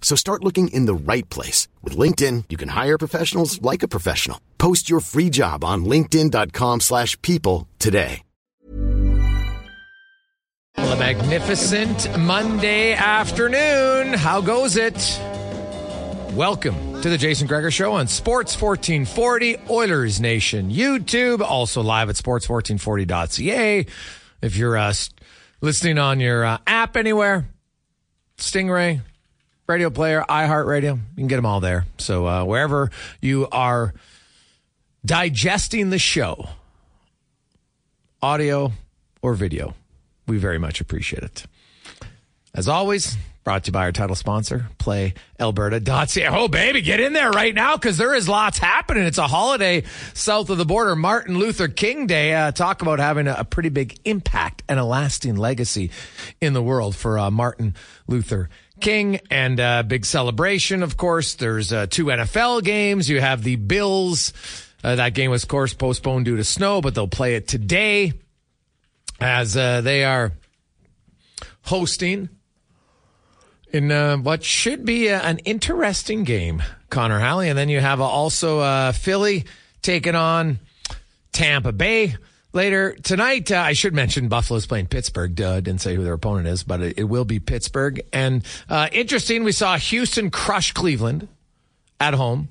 So start looking in the right place. With LinkedIn, you can hire professionals like a professional. Post your free job on linkedin.com slash people today. A magnificent Monday afternoon. How goes it? Welcome to the Jason Gregor Show on Sports 1440, Oilers Nation YouTube, also live at sports1440.ca. If you're uh, listening on your uh, app anywhere, Stingray, radio player, iHeartRadio, you can get them all there. So uh, wherever you are digesting the show, audio or video, we very much appreciate it. As always, brought to you by our title sponsor, Play PlayAlberta.ca. Oh, baby, get in there right now because there is lots happening. It's a holiday south of the border, Martin Luther King Day. Uh, talk about having a, a, pretty big impact and a lasting legacy in the world for uh, Martin Luther King and uh, big celebration, of course. There's uh, two NFL games. You have the Bills. Uh, that game was, of course, postponed due to snow, but they'll play it today as uh, they are hosting in uh, what should be a, an interesting game, Connor Halley. And then you have also uh, Philly taking on Tampa Bay later tonight. Uh, I should mention Buffalo's playing Pittsburgh. Uh, didn't say who their opponent is, but it, it will be Pittsburgh. And uh, interesting, we saw Houston crush Cleveland at home.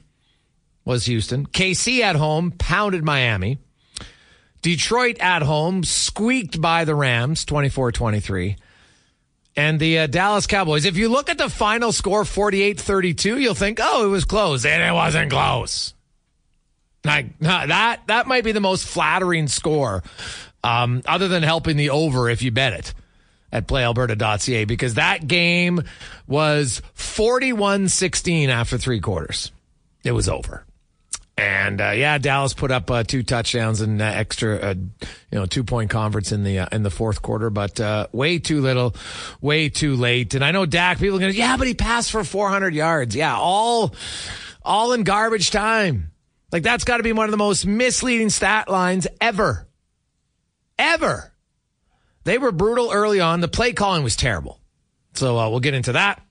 Was Houston. KC at home pounded Miami. Detroit at home squeaked by the Rams 24 23. And the uh, Dallas Cowboys, if you look at the final score 48 32, you'll think, oh, it was close. And it wasn't close. Like, that, that might be the most flattering score, um, other than helping the over if you bet it at playalberta.ca because that game was 41 16 after three quarters. It was over. And uh, yeah, Dallas put up uh, two touchdowns and uh, extra, uh, you know, two point converts in the uh, in the fourth quarter, but uh, way too little, way too late. And I know Dak. People are going, yeah, but he passed for 400 yards. Yeah, all all in garbage time. Like that's got to be one of the most misleading stat lines ever, ever. They were brutal early on. The play calling was terrible. So uh, we'll get into that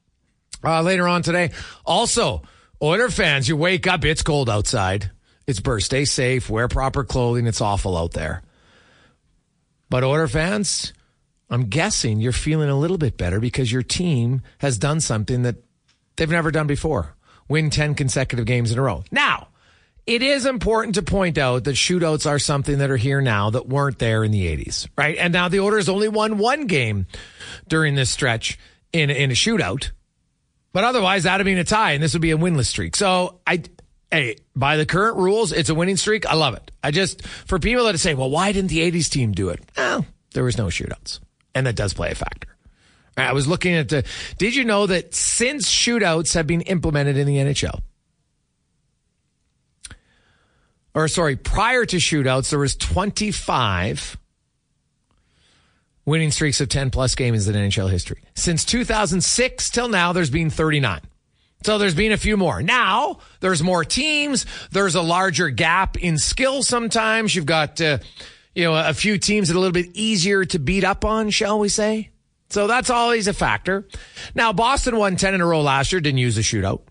uh, later on today. Also. Oiler fans, you wake up, it's cold outside. It's burst. Stay safe, wear proper clothing. It's awful out there. But Oiler fans, I'm guessing you're feeling a little bit better because your team has done something that they've never done before. Win 10 consecutive games in a row. Now, it is important to point out that shootouts are something that are here now that weren't there in the 80s, right? And now the Oilers only won one game during this stretch in, in a shootout. But otherwise, that'd be a tie, and this would be a winless streak. So I, hey, by the current rules, it's a winning streak. I love it. I just for people that say, well, why didn't the '80s team do it? Well, there was no shootouts, and that does play a factor. I was looking at the. Did you know that since shootouts have been implemented in the NHL, or sorry, prior to shootouts, there was 25 winning streaks of 10 plus games in NHL history. Since 2006 till now, there's been 39. So there's been a few more. Now there's more teams. There's a larger gap in skill. Sometimes you've got, uh, you know, a few teams that are a little bit easier to beat up on, shall we say? So that's always a factor. Now Boston won 10 in a row last year, didn't use a shootout.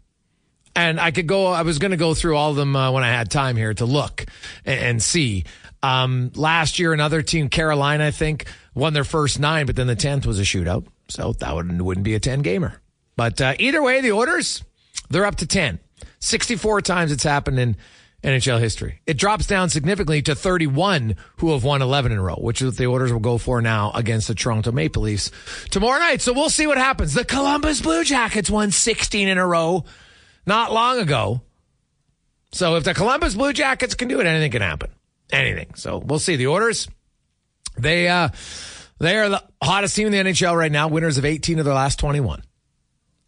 And I could go, I was going to go through all of them uh, when I had time here to look and, and see. Um, last year, another team, Carolina, I think, won their first nine, but then the 10th was a shootout. So that would, wouldn't be a 10 gamer. But uh, either way, the Oilers, they're up to 10. 64 times it's happened in NHL history. It drops down significantly to 31 who have won 11 in a row, which is what the Oilers will go for now against the Toronto Maple Leafs tomorrow night. So we'll see what happens. The Columbus Blue Jackets won 16 in a row not long ago. So if the Columbus Blue Jackets can do it, anything can happen. Anything. So we'll see. The Oilers, they, uh, they are the hottest team in the NHL right now, winners of 18 of their last 21.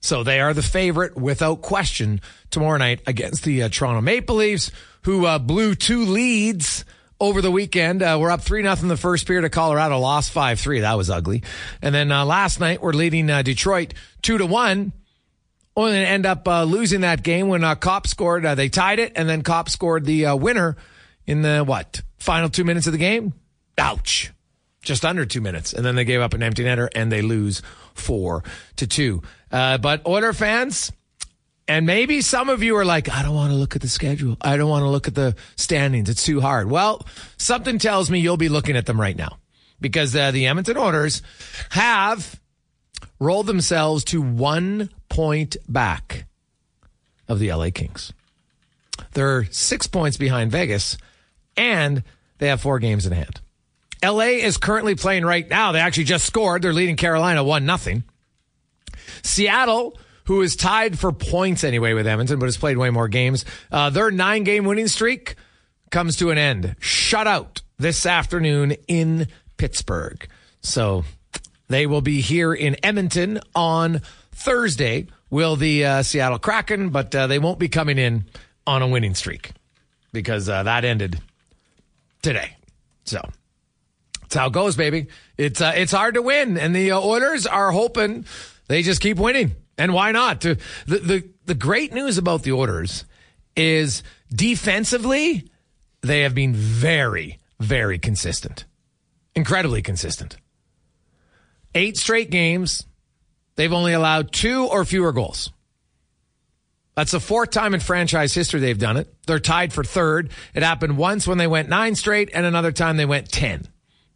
So they are the favorite without question tomorrow night against the uh, Toronto Maple Leafs, who uh, blew two leads over the weekend. Uh, we're up 3 nothing the first period of Colorado, lost 5 3. That was ugly. And then uh, last night, we're leading uh, Detroit 2 to 1. Only to end up uh, losing that game when Copp scored. they tied it, and then Copp scored the winner in the what? Final two minutes of the game? Ouch just under two minutes, and then they gave up an empty netter and they lose four to two. Uh, but Oiler fans, and maybe some of you are like, I don't want to look at the schedule. I don't want to look at the standings. It's too hard. Well, something tells me you'll be looking at them right now because uh, the Edmonton Oilers have rolled themselves to one point back of the LA Kings. They're six points behind Vegas, and they have four games in hand. LA is currently playing right now. They actually just scored. They're leading Carolina 1 nothing. Seattle, who is tied for points anyway with Edmonton, but has played way more games. Uh, their nine game winning streak comes to an end. Shut out this afternoon in Pittsburgh. So they will be here in Edmonton on Thursday. Will the uh, Seattle Kraken, but uh, they won't be coming in on a winning streak because uh, that ended today. So that's how it goes, baby. It's uh, it's hard to win, and the uh, Oilers are hoping they just keep winning. And why not? The, the the great news about the Oilers is defensively they have been very very consistent, incredibly consistent. Eight straight games, they've only allowed two or fewer goals. That's the fourth time in franchise history they've done it. They're tied for third. It happened once when they went nine straight, and another time they went 10.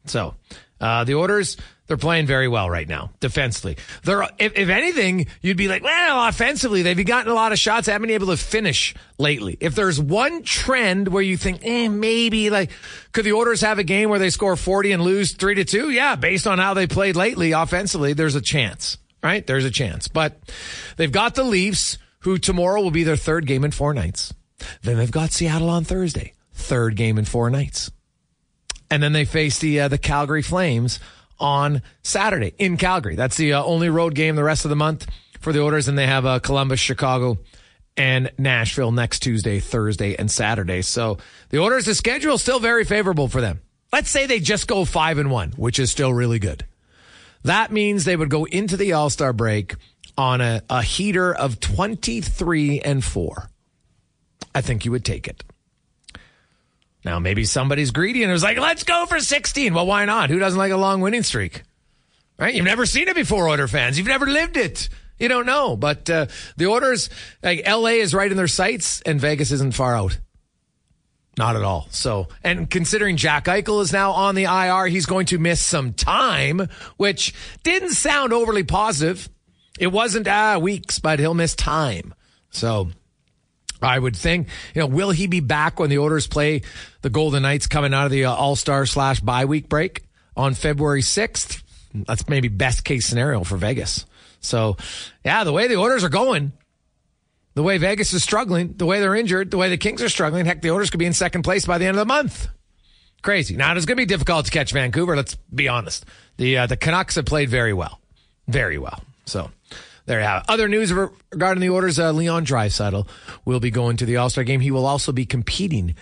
So uh, the Oilers, they're playing very well right now defensively. They're, if, if, anything, you'd be like, well, offensively, they've gotten a lot of shots. Haven't been able to finish lately. If there's one trend where you think, eh, maybe like, could the Oilers have a game where they score 40 and lose three to two? Yeah, based on how they played lately offensively, there's a chance, right? There's a chance. But they've got the Leafs, who tomorrow will be their third game in four nights. Then they've got Seattle on Thursday, third game in four nights and then they face the uh, the Calgary Flames on Saturday in Calgary. That's the uh, only road game the rest of the month for the Oilers, and they have uh, Columbus, Chicago, and Nashville next Tuesday, Thursday, and Saturday. So the Oilers, the schedule is still very favorable for them. Let's say they just go five and one, which is still really good. That means they would go into the All Star break on a, a heater of twenty three and four. I think you would take it. Now, maybe somebody's greedy and was like, let's go for 16. Well, why not? Who doesn't like a long winning streak? Right? You've never seen it before, Oiler fans. You've never lived it. You don't know. But uh, the Oilers, like LA is right in their sights and Vegas isn't far out. Not at all. So, and considering Jack Eichel is now on the IR, he's going to miss some time, which didn't sound overly positive. It wasn't ah weeks, but he'll miss time. So I would think, you know, will he be back when the Oilers play the Golden Knights coming out of the uh, All Star slash bye week break on February 6th? That's maybe best case scenario for Vegas. So, yeah, the way the Oilers are going, the way Vegas is struggling, the way they're injured, the way the Kings are struggling, heck, the Oilers could be in second place by the end of the month. Crazy. Now, it's going to be difficult to catch Vancouver. Let's be honest. The uh, the Canucks have played very well. very well. So there you have it. Other news regarding the Oilers, uh, Leon Draisaitl will be going to the All-Star game. He will also be competing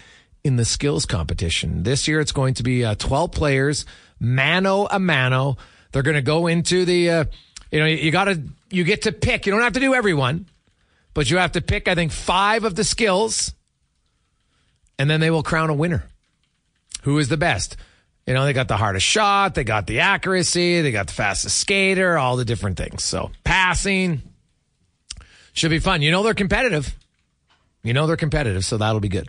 in the skills competition. This year it's going to be uh, 12 players, mano a mano. They're going to go into the, uh, you know, you got to, you get to pick. You don't have to do everyone, but you have to pick, I think, five of the skills, and then they will crown a winner. Who is the best? You know, they got the hardest shot, they got the accuracy, they got the fastest skater, all the different things. So passing should be fun. You know, they're competitive. You know, they're competitive, so that'll be good.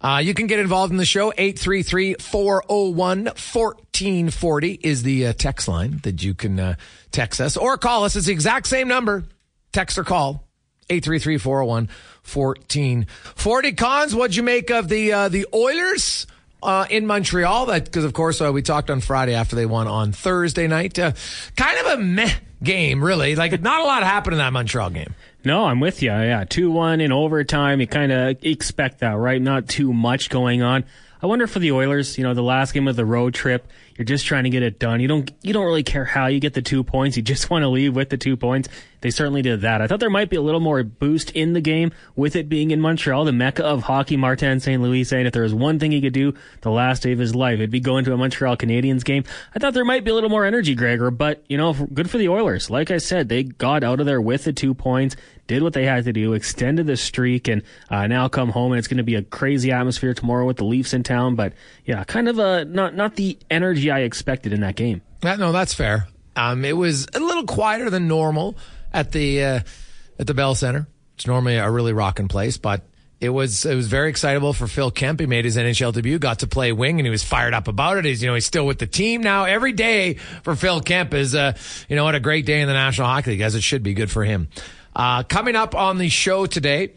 Uh, you can get involved in the show. 833-401-1440 is the uh, text line that you can uh, text us or call us. It's the exact same number. Text or call. 833-401-1440. Cons, what'd you make of the uh, the Oilers? uh, in Montreal. That because of course uh, we talked on Friday after they won on Thursday night. Uh, kind of a meh game, really. Like not a lot happened in that Montreal game. No, I'm with you. Yeah, two one in overtime. You kind of expect that, right? Not too much going on. I wonder for the Oilers, you know, the last game of the road trip, you're just trying to get it done. You don't you don't really care how you get the two points. You just want to leave with the two points. They certainly did that. I thought there might be a little more boost in the game with it being in Montreal, the mecca of hockey. Martin St. Louis saying if there was one thing he could do the last day of his life, it'd be going to a Montreal Canadiens game. I thought there might be a little more energy, Gregor, but you know, good for the Oilers. Like I said, they got out of there with the two points did what they had to do, extended the streak, and uh, now come home. And it's going to be a crazy atmosphere tomorrow with the Leafs in town. But yeah, kind of a not not the energy I expected in that game. No, that's fair. Um, it was a little quieter than normal at the uh, at the Bell Center. It's normally a really rocking place, but it was it was very excitable for Phil Kemp. He made his NHL debut, got to play wing, and he was fired up about it. He's you know he's still with the team now. Every day for Phil Kemp is uh, you know what a great day in the National Hockey League, as it should be good for him. Uh, coming up on the show today,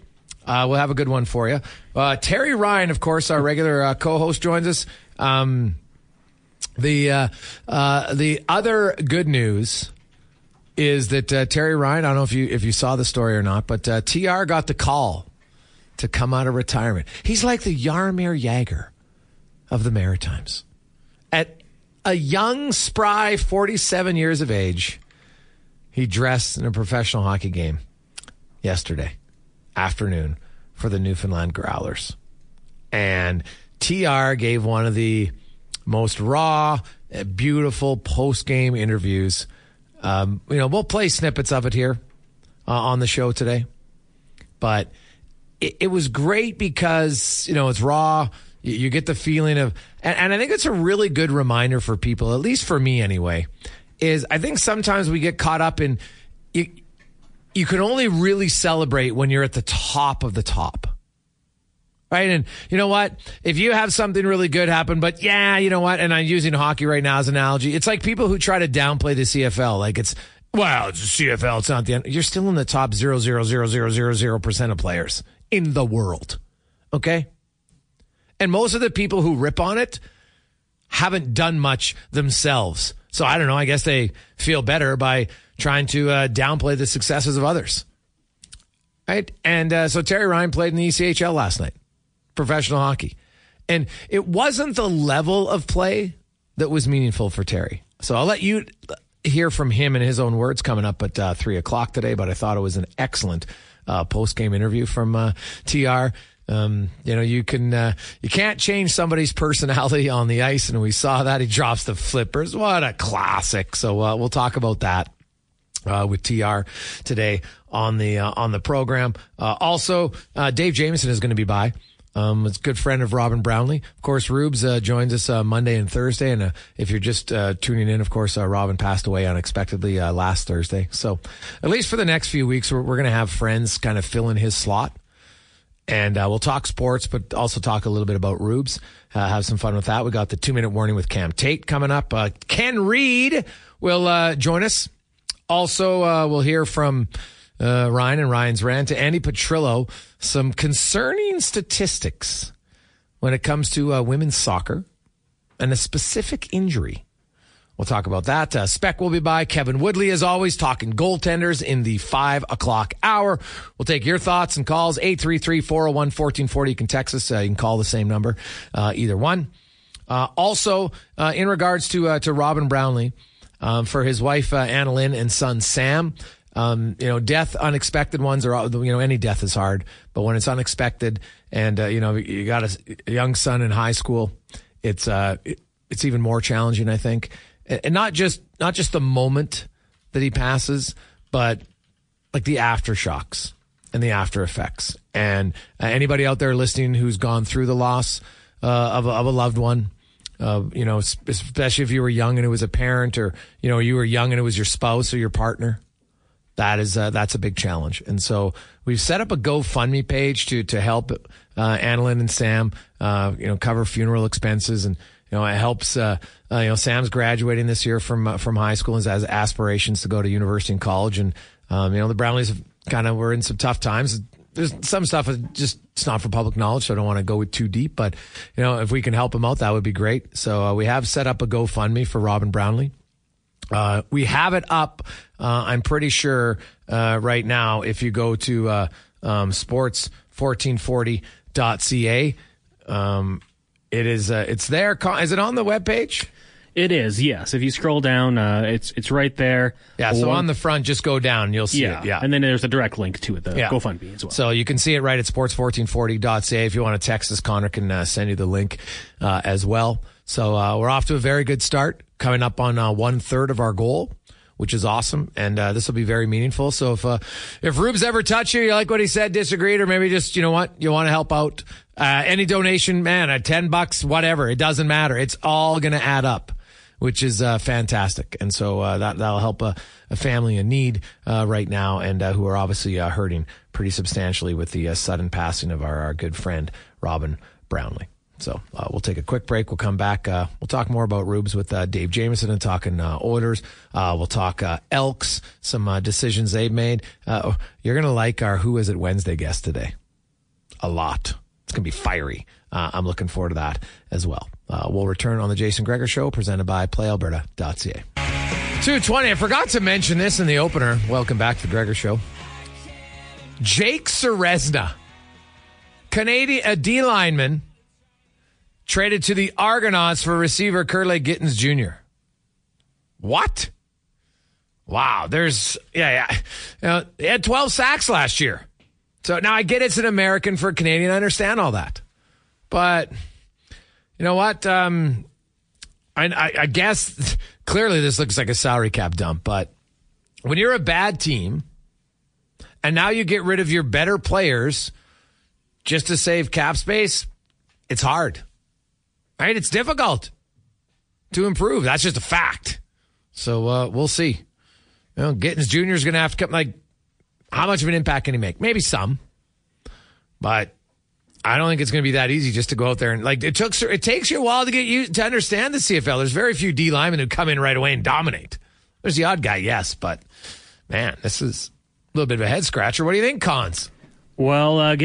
uh, we'll have a good one for you. Uh, Terry Ryan, of course, our regular uh, co-host, joins us. Um, the uh, uh, the other good news is that Terry Ryan. I don't know if you if you saw the story or not, but Tr got the call to come out of retirement. He's like the Jaromir Jagr of the Maritimes. At a young, spry, forty-seven years of age, he dressed in a professional hockey game yesterday afternoon for the Newfoundland Growlers. And TR gave one of the most raw, beautiful post game interviews. Um, you know, we'll play snippets of it here uh, on the show today. But it, it, was great because, you know, it's raw. You, you get the feeling of, and, and I think it's a really good reminder for people, at least for me anyway, is I think sometimes we get caught up in, you, you can only really celebrate when you're at the top of the top. Right. And you know what? If you have something really good happen, but yeah, you know what? And I'm using hockey right now as an analogy. It's like people who try to downplay the CFL. Like it's, well, it's CFL. It's not the end. You're still in the top zero zero zero zero zero zero percent of players in the world. Okay. And most of the people who rip on it haven't done much themselves. So I don't know. I guess they feel better by trying to uh, downplay the successes of others. Right. And uh, so Terry Ryan played in the ECHL last night, professional hockey. And it wasn't the level of play that was meaningful for Terry. So I'll let you hear from him in his own words coming up at uh, three o'clock today. But I thought it was an excellent uh, post game interview from uh, TR. Um, you know, you can uh, you can't change somebody's personality on the ice, and we saw that he drops the flippers. What a classic! So uh, we'll talk about that uh, with TR today on the uh, on the program. Uh, also, uh, Dave Jamieson is going to be by. Um, it's a good friend of Robin Brownlee. Of course, Rubes uh, joins us uh, Monday and Thursday. And if you're just tuning in, of course, Robin passed away unexpectedly last Thursday. So, at least for the next few weeks, we're, we're going to have friends kind of fill in his slot. And we'll talk sports, but also talk a little bit about Rubes. have some fun with that. We got the two minute warning with Cam Tait coming up. Ken Reid will join us also, uh, we'll hear from uh, Ryan and Ryan's rant to Andy Petrillo some concerning statistics when it comes to uh, women's soccer and a specific injury. We'll talk about that. Uh, Spec will be by. Kevin Woodley, as always, talking goaltenders in the five o'clock hour. We'll take your thoughts and calls. 833-401-1440. You can text us. Uh, you can call the same number, uh, either one. Uh, also, uh, in regards to, uh, to Robin Brownlee, um, for his wife Anna Lynn and son Sam. Um, you know, death, unexpected ones are, you know, any death is hard, but when it's unexpected and, you know, you got a, young son in high school, it's, uh, it, it's even more challenging, I think. And, not just, not just the moment that he passes, but like the aftershocks and the after effects. And uh, anybody out there listening who's gone through the loss uh, of, a, of a loved one, uh, you know, especially if you were young and it was a parent, or you know, you were young and it was your spouse or your partner. That is uh, that's a big challenge, and so we've set up a GoFundMe page to to help uh, Annalyn and Sam, uh, you know, cover funeral expenses, and you know, it helps. Uh, uh, you know, Sam's graduating this year from uh, from high school and has aspirations to go to university and college, and um, you know, the Brownlees kind of were in some tough times there's some stuff that just it's not for public knowledge, so I don't want to go too deep. But you know, if we can help him out, that would be great. So uh, we have set up a GoFundMe for Robin Brownlee. Uh, we have it up. Uh, I'm pretty sure uh, right now. If you go to uh, um, sports1440.ca, um, it is. Uh, it's there. Is it on the web page? It is, yes. If you scroll down, uh, it's it's right there. Yeah, so on the front, just go down, you'll see yeah, it. Yeah, and then there's a direct link to it, the yeah. GoFundMe as well. So you can see it right at sports1440.ca. If you want to text us, Connor can uh, send you the link uh, as well. So uh, we're off to a very good start, coming up on uh, one third of our goal which is awesome. And uh, this will be very meaningful. So if uh, if Rubes ever touch you, you like what he said, disagreed, or maybe just you know what you want to help out, uh, any donation, man, at ten bucks, whatever, it doesn't matter. It's all to add up which is uh, fantastic. And so uh, that that'll help a, a family in need uh, right now, and who are obviously hurting pretty substantially with the sudden passing of our, our, good friend Robin Brownlee. So uh, we'll take a quick break. We'll come back. Uh, we'll talk more about Rubes with uh, Dave Jamieson and talking Oilers. we'll talk Elks, some decisions they've made. you're gonna like our Who Is It Wednesday guest today. A lot. It's gonna be fiery. I'm looking forward to that as well. Uh, we'll return on the Jason Gregor Show, presented by PlayAlberta.ca. 220. I forgot to mention this in the opener. Welcome back to the Gregor Show. Jake Ceresna, Canadian a D lineman, traded to the Argonauts for receiver Kurleigh Gittens Jr. What? Wow, there's yeah, yeah. You know, he had 12 sacks last year. So now I get it's an American for a Canadian. I understand all that. But you know what? Um, I, I, I guess clearly this looks like a salary cap dump, but when you're a bad team and now you get rid of your better players just to save cap space, it's hard. Right? It's difficult to improve. That's just a fact. So uh, we'll see. You know, Gittens Jr. is going to have to come. Like, how much of an impact can he make? Maybe some, but I don't think it's going to be that easy just to go out there and like it took it takes you a while to get you to understand the CFL. There's very few D linemen who come in right away and dominate. There's the odd guy, yes, but man, this is a little bit of a head scratcher. What do you think, Cons? Well, uh,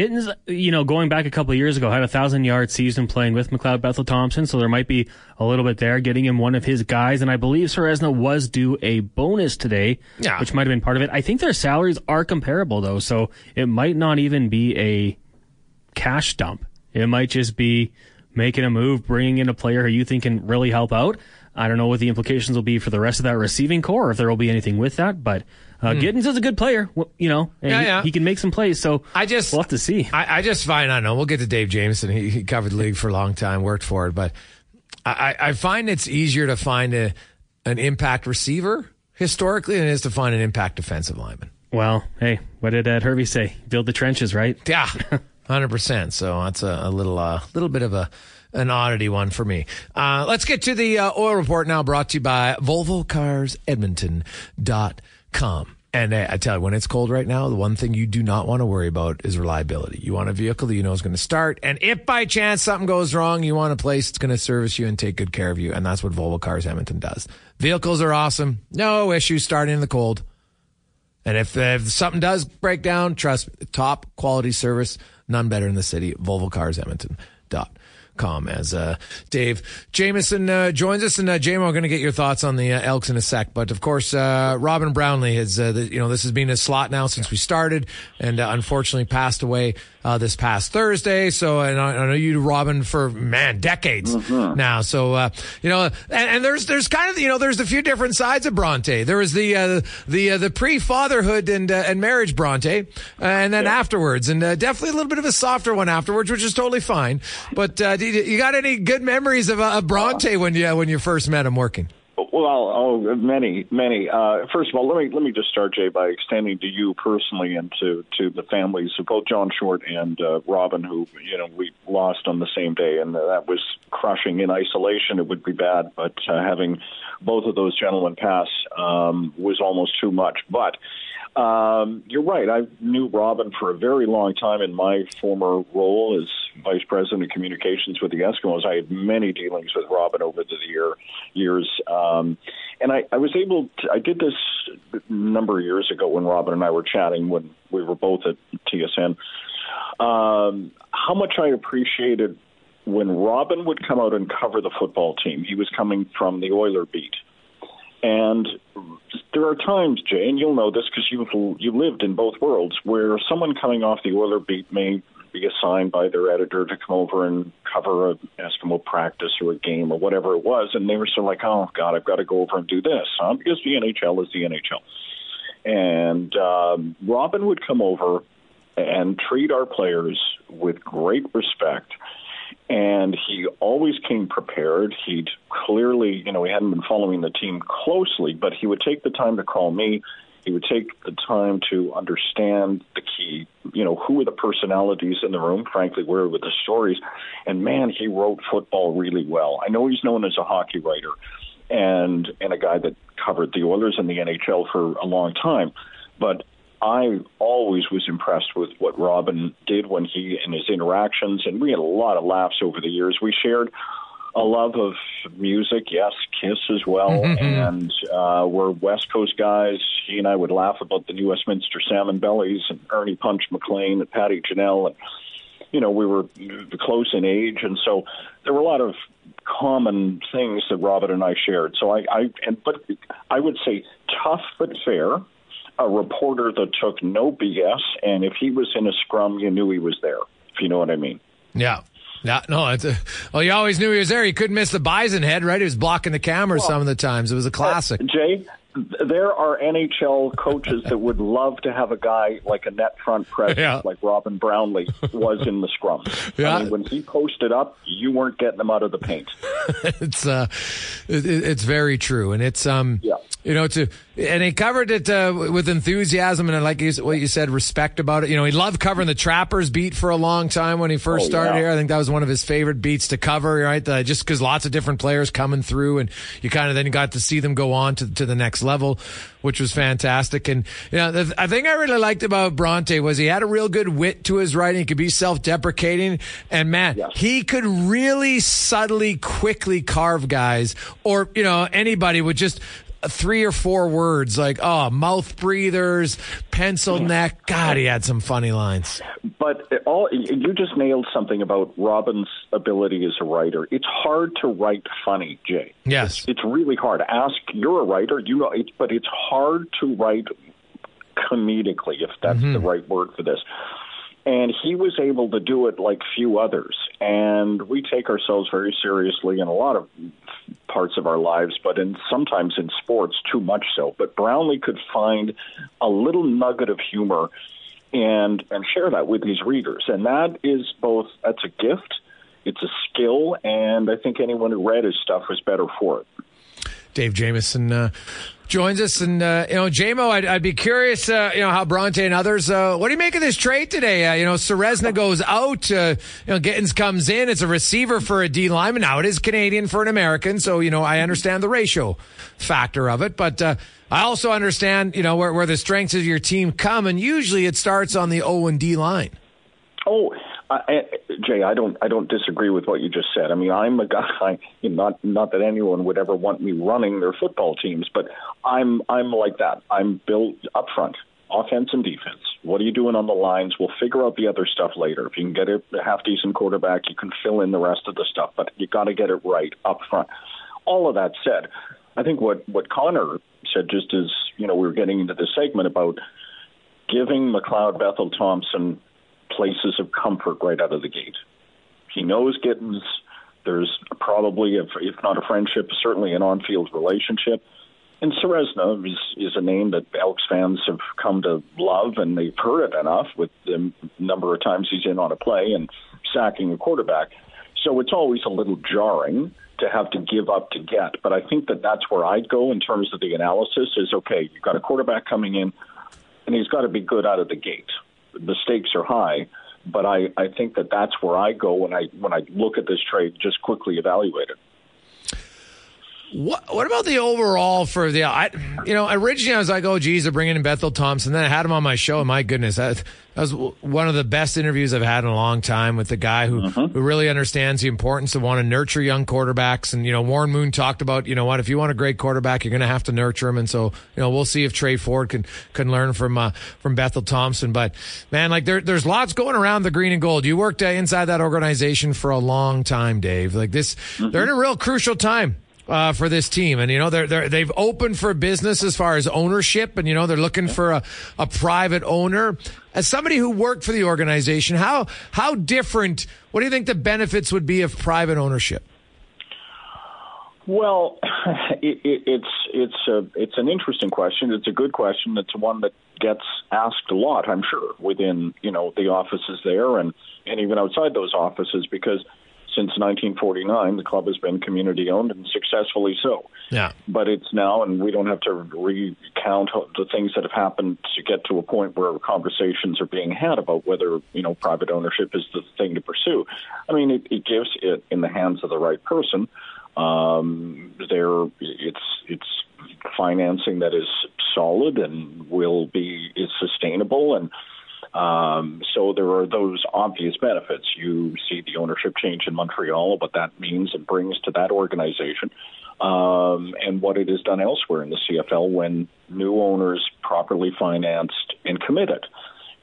you know, going back a couple of years ago, had a thousand yard season playing with McLeod Bethel Thompson, so there might be a little bit there, getting him one of his guys. And I believe Ceresna was due a bonus today, yeah. which might have been part of it. I think their salaries are comparable though, so it might not even be a cash dump. It might just be making a move, bringing in a player who you think can really help out. I don't know what the implications will be for the rest of that receiving core, if there will be anything with that, but uh, hmm. Gittens is a good player, you know, yeah, he, yeah. he, can make some plays. So I just we'll have to see. I, I just find I don't know. We'll get to Dave Jamieson. He, he, covered the league for a long time, worked for it, but I, I find it's easier to find a an impact receiver historically than it is to find an impact defensive lineman. Well, hey, what did Ed Hervey say? Build the trenches, right? Yeah. Hundred percent. So that's a, a little, uh, little bit of a an oddity one for me. Uh, let's get to the uh, oil report now, brought to you by VolvoCarsEdmonton.com. And uh, I tell you, when it's cold right now, the one thing you do not want to worry about is reliability. You want a vehicle that you know is going to start, and if by chance something goes wrong, you want a place that's going to service you and take good care of you, and that's what Volvo Cars Edmonton does. Vehicles are awesome, no issues starting in the cold. And if, if something does break down, trust me, top quality service none better in the city. Volvo Cars Edmonton dot com as uh, Dave Jamieson uh, joins us. And uh, Jamo, we're going to get your thoughts on the uh, Elks in a sec. But of course, uh, Robin Brownlee has, uh, the, you know, this has been a slot now since we started and uh, unfortunately passed away uh, this past Thursday. So, and I, I know you, Robin, for man decades Mm-hmm. now. So, uh, you know, and, and there's there's kind of you know there's a few different sides of Bronte. There was the uh, the uh, the pre fatherhood and uh, and marriage Bronte, uh, and then afterwards, and uh, definitely a little bit of a softer one afterwards, which is totally fine. But uh, you, you got any good memories of, uh, of Bronte when you when you first met him working? Well, oh, many, many. Uh, first of all, let me let me just start, Jay, by extending to you personally and to to the families of both John Short and uh, Robin, who you know we lost on the same day, and that was crushing. In isolation, it would be bad, but uh, having both of those gentlemen pass um, was almost too much. But um, you're right. I knew Robin for a very long time in my former role as vice president of communications with the Eskimos. I had many dealings with Robin over the year years, um, and I, I was able. to I did this a number of years ago when Robin and I were chatting when we were both at TSN. Um, how much I appreciated when Robin would come out and cover the football team. He was coming from the Oiler beat. And there are times, Jay, and you'll know this because you've you lived in both worlds, where someone coming off the Oiler beat may be assigned by their editor to come over and cover a Eskimo practice or a game or whatever it was, and they were sort of like, "Oh God, I've got to go over and do this," huh? because the NHL is the NHL. And um, Robin would come over and treat our players with great respect and he always came prepared. He'd clearly, you know, he hadn't been following the team closely, but he would take the time to call me. He would take the time to understand the key, you know, who were the personalities in the room, frankly, where were the stories. And man, he wrote football really well. I know he's known as a hockey writer and and a guy that covered the Oilers and the NHL for a long time, but I always was impressed with what Robin did when he and his interactions, and we had a lot of laughs over the years. We shared a love of music, yes, Kiss as well, and uh, we're West Coast guys. He and I would laugh about the New Westminster Salmon Bellies and Ernie Punch McLean and Patty Janelle, and you know we were close in age, and so there were a lot of common things that Robin and I shared. So I, I and but I would say tough but fair a reporter that took no BS, and if he was in a scrum, you knew he was there. If you know what I mean. Yeah. Yeah, no, it's a, well, you always knew he was there. He couldn't miss the bison head, right? He was blocking the camera some of the times. It was a classic. Jay, there are NHL coaches that would love to have a guy like a net front presence, Yeah. like Robin Brownlee was in the scrum. Yeah. I mean, when he posted up, you weren't getting him out of the paint. it's uh, it, it's very true, and it's um, Yeah. You know, to and he covered it uh, with enthusiasm and like you, what you said, respect about it. You know, he loved covering the Trappers beat for a long time when he first Oh, started yeah. here. I think that was one of his favorite beats to cover, right? Uh, just because lots of different players coming through, and you kind of then got to see them go on to to the next level, which was fantastic. And you know, the, I think I really liked about Bronte was he had a real good wit to his writing. He could be self deprecating, and man, Yes. he could really subtly, quickly carve guys, or you know anybody would just three or four words like oh mouth breathers, pencil neck. God, he had some funny lines. But all you just nailed something about Robin's ability as a writer. It's hard to write funny, Jay. Yes. It's really hard. Ask you're a writer, you know, it, but it's hard to write comedically, if that's mm-hmm. the right word for this. And he was able to do it like few others. And we take ourselves very seriously in a lot of parts of our lives, but in sometimes in sports too much so. But Brownlee could find a little nugget of humor and and share that with his readers. And that is both that's a gift, it's a skill, and I think anyone who read his stuff was better for it. Dave Jamieson uh, joins us, and uh, you know, Jamo, I'd, I'd be curious, uh, you know, how Bronte and others. Uh, what do you make of this trade today? Uh, you know, Ceresna goes out, uh, you know, Gittens comes in. It's a receiver for a D lineman. Now it is Canadian for an American, so you know, I understand the ratio factor of it, but. Uh, I also understand, you know, where, where the strengths of your team come, and usually it starts on the O and D line. Oh, I, Jay, I don't, I don't disagree with what you just said. I mean, I'm a guy. Not, not that anyone would ever want me running their football teams, but I'm, I'm like that. I'm built up front, offense and defense. What are you doing on the lines? We'll figure out the other stuff later. If you can get a half decent quarterback, you can fill in the rest of the stuff, but you got to get it right up front. All of that said, I think what what Connor said, just as you know, we were getting into this segment about giving McLeod Bethel Thompson places of comfort right out of the gate. He knows Gittens. There's probably, if, if not a friendship, certainly an on-field relationship. And Ceresna is, is a name that Elks fans have come to love, and they've heard it enough with the number of times he's in on a play and sacking a quarterback. So it's always a little jarring to have to give up to get. But I think that that's where I'd go in terms of the analysis is okay, you've got a quarterback coming in, and he's got to be good out of the gate. The stakes are high, but I, I think that that's where I go when I when I look at this trade, just quickly evaluate it. What What about the overall for the? I, you know, originally I was like, oh, geez, they're bringing in Bethel Thompson. Then I had him on my show, and my goodness, that, that was one of the best interviews I've had in a long time with the guy who mm-hmm. who really understands the importance of want to nurture young quarterbacks. And you know, Warren Moon talked about, you know what, if you want a great quarterback, you're going to have to nurture him. And so, you know, we'll see if Tre Ford can can learn from uh, from Bethel Thompson. But man, like there, there's lots going around the green and gold. You worked uh, inside that organization for a long time, Dave. Like this, mm-hmm. they're in a real crucial time uh, for this team. And, you know, they're, they're, they've opened for business as far as ownership and, you know, they're looking for a, a private owner. As somebody who worked for the organization, how, how different, what do you think the benefits would be of private ownership? Well, it, it, it's it's a it's an interesting question. It's a good question. It's one that gets asked a lot, I'm sure, within you know the offices there and and even outside those offices because since 1949, the club has been community owned and successfully so. Yeah. But it's now, and we don't have to recount the things that have happened to get to a point where conversations are being had about whether you know private ownership is the thing to pursue. I mean, it, it gives it in the hands of the right person. Um, there, it's it's financing that is solid and will be is sustainable and um, so there are those obvious benefits. You see the ownership change in Montreal, what that means and brings to that organization, um, and what it has done elsewhere in the CFL when new owners properly financed and committed.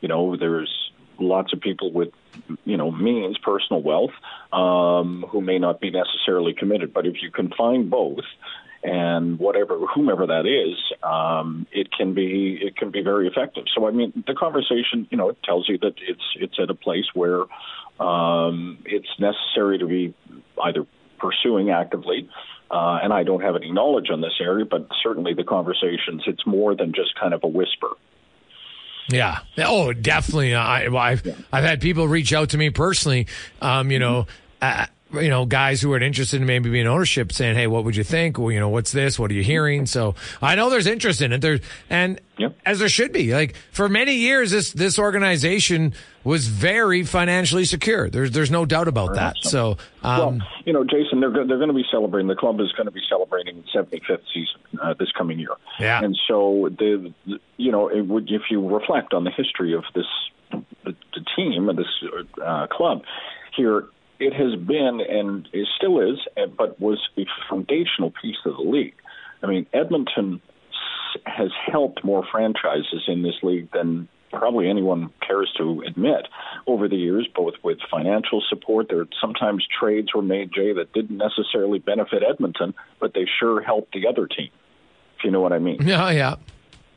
You know, there's lots of people with you know means, personal wealth, um, who may not be necessarily committed. But if you can find both, and whatever whomever that is, um, it can be it can be very effective. So I mean, the conversation, you know, it tells you that it's it's at a place where um, it's necessary to be either pursuing actively. Uh, and I don't have any knowledge on this area, but certainly the conversations, it's more than just kind of a whisper. Yeah. Oh, definitely. I, I've, yeah. I've had people reach out to me personally, um, you know, uh, you know, guys who are interested in maybe being ownership saying, Hey, what would you think? Well, you know, what's this? What are you hearing? So I know there's interest in it there and yep. as there should be, like for many years, this, this organization was very financially secure. There's, there's no doubt about that. So, um, well, you know, Jason, they're, they're going to be celebrating, the club is going to be celebrating 75th season uh, this coming year. Yeah. And so the, the you know, it would, if you reflect on the history of this, the, the team, and this uh, club here, it has been and it still is, but was a foundational piece of the league. I mean, Edmonton has helped more franchises in this league than probably anyone cares to admit over the years, both with financial support. There sometimes trades were made, Jay, that didn't necessarily benefit Edmonton, but they sure helped the other team. If you know what I mean. Yeah, yeah.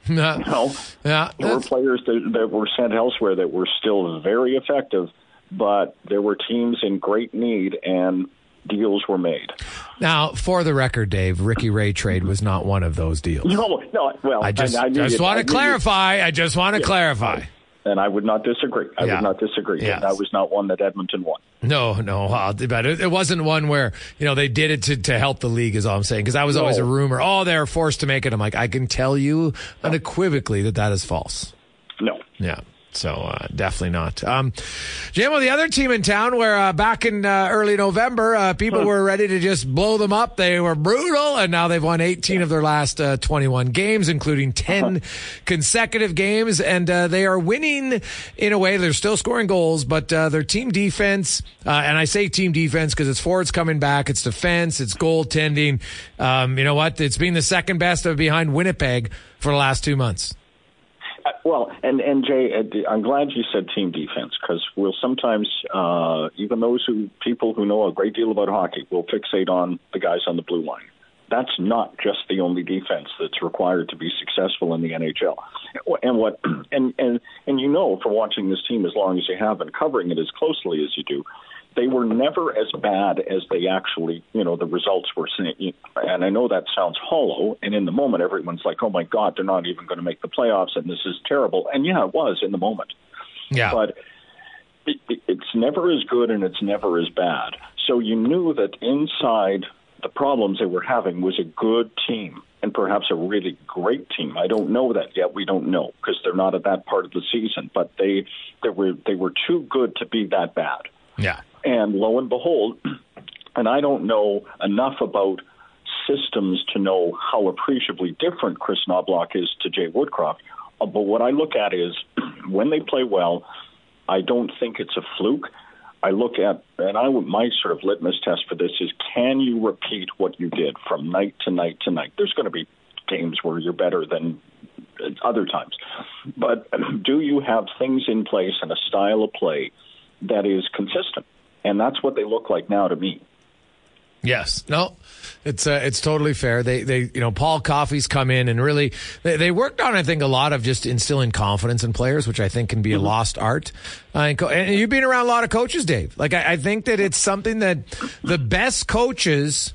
No, yeah. There were players that, that were sent elsewhere that were still very effective but there were teams in great need and deals were made. Now, for the record, Dave, Ricky Ray trade was not one of those deals. No, no. Well, I just, I, I just want to clarify. I just want to yeah, clarify. And I would not disagree. I yeah. would not disagree. Yes. That was not one that Edmonton won. No, no, but it wasn't one where you know they did it to, to help the league. Is all I'm saying because that was no. always a rumor. Oh, they're forced to make it. I'm like, I can tell you unequivocally that that is false. No. Yeah. So uh, definitely not. Um, Jamo, the other team in town, where uh, back in uh, early November, uh, people were ready to just blow them up. They were brutal, and now they've won 18 of their last uh, 21 games, including 10 consecutive games, and uh, they are winning in a way. They're still scoring goals, but their team defense, and I say team defense because it's forwards coming back, it's defense, it's goaltending. Um, you know what? It's been the second best of behind Winnipeg for the last two months. Well, and and Jay, uh, I'm glad you said team defense because we'll sometimes, uh, even those who people who know a great deal about hockey, will fixate on the guys on the blue line. That's not just the only defense that's required to be successful in the NHL. And what and and and you know from watching this team as long as you have and covering it as closely as you do, they were never as bad as they actually, you know, the results were saying. And I know that sounds hollow. And in the moment, everyone's like, "Oh my God, they're not even going to make the playoffs, and this is terrible." And yeah, it was in the moment. Yeah. But it, it, it's never as good, and it's never as bad. So you knew that inside the problems they were having was a good team and perhaps a really great team. I don't know that yet. We don't know because they're not at that part of the season. But they they were they were too good to be that bad. Yeah. And lo and behold, and I don't know enough about systems to know how appreciably different Chris Knoblauch is to Jay Woodcroft. Uh, but what I look at is when they play well, I don't think it's a fluke. I look at, and I my sort of litmus test for this is can you repeat what you did from night to night to night? There's going to be games where you're better than other times, but do you have things in place and a style of play that is consistent? And that's what they look like now to me. Yes. No, it's uh, it's totally fair. They they you know Paul Coffey's come in and really they, they worked on I think a lot of just instilling confidence in players, which I think can be a lost art. Uh, and, co- and you've been around a lot of coaches, Dave. Like I, I think that it's something that the best coaches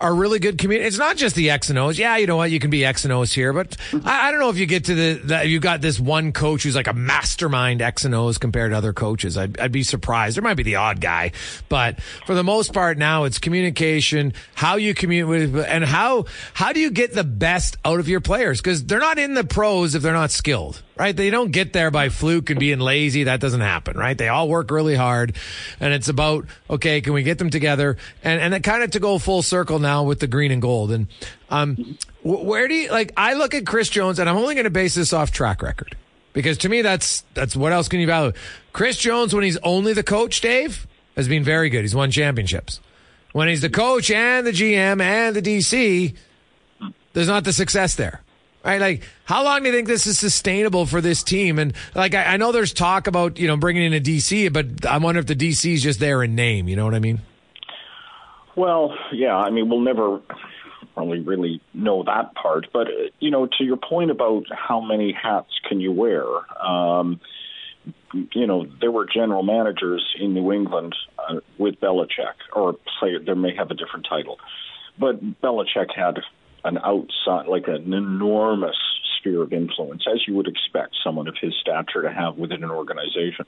are really good community. It's not just the X and O's. Yeah, you know what? You can be X and O's here, but I, I don't know if you get to the, the you got this one coach who's like a mastermind X and O's compared to other coaches. I'd, I'd be surprised. There might be the odd guy, but for the most part now it's communication, how you communicate and how, how do you get the best out of your players? Cause they're not in the pros if they're not skilled right? They don't get there by fluke and being lazy. That doesn't happen, right? They all work really hard. And it's about, okay, can we get them together? And, and it kind of to go full circle now with the green and gold. And, um, where do you, like, I look at Chris Jones and I'm only going to base this off track record because to me, that's, that's what else can you value? Chris Jones, when he's only the coach, Dave, has been very good. He's won championships. When he's the coach and the GM and the DC, there's not the success there right? Like, how long do you think this is sustainable for this team? And like, I, I, know there's talk about you know bringing in a DC, but I wonder if the DC is just there in name. You know what I mean? Well, yeah. I mean, we'll never probably really know that part, but you know, to your point about how many hats can you wear. Um, you know, there were general managers in New England uh, with Belichick, or say there may have a different title, but Belichick had an outside, like an enormous sphere of influence, as you would expect someone of his stature to have within an organization.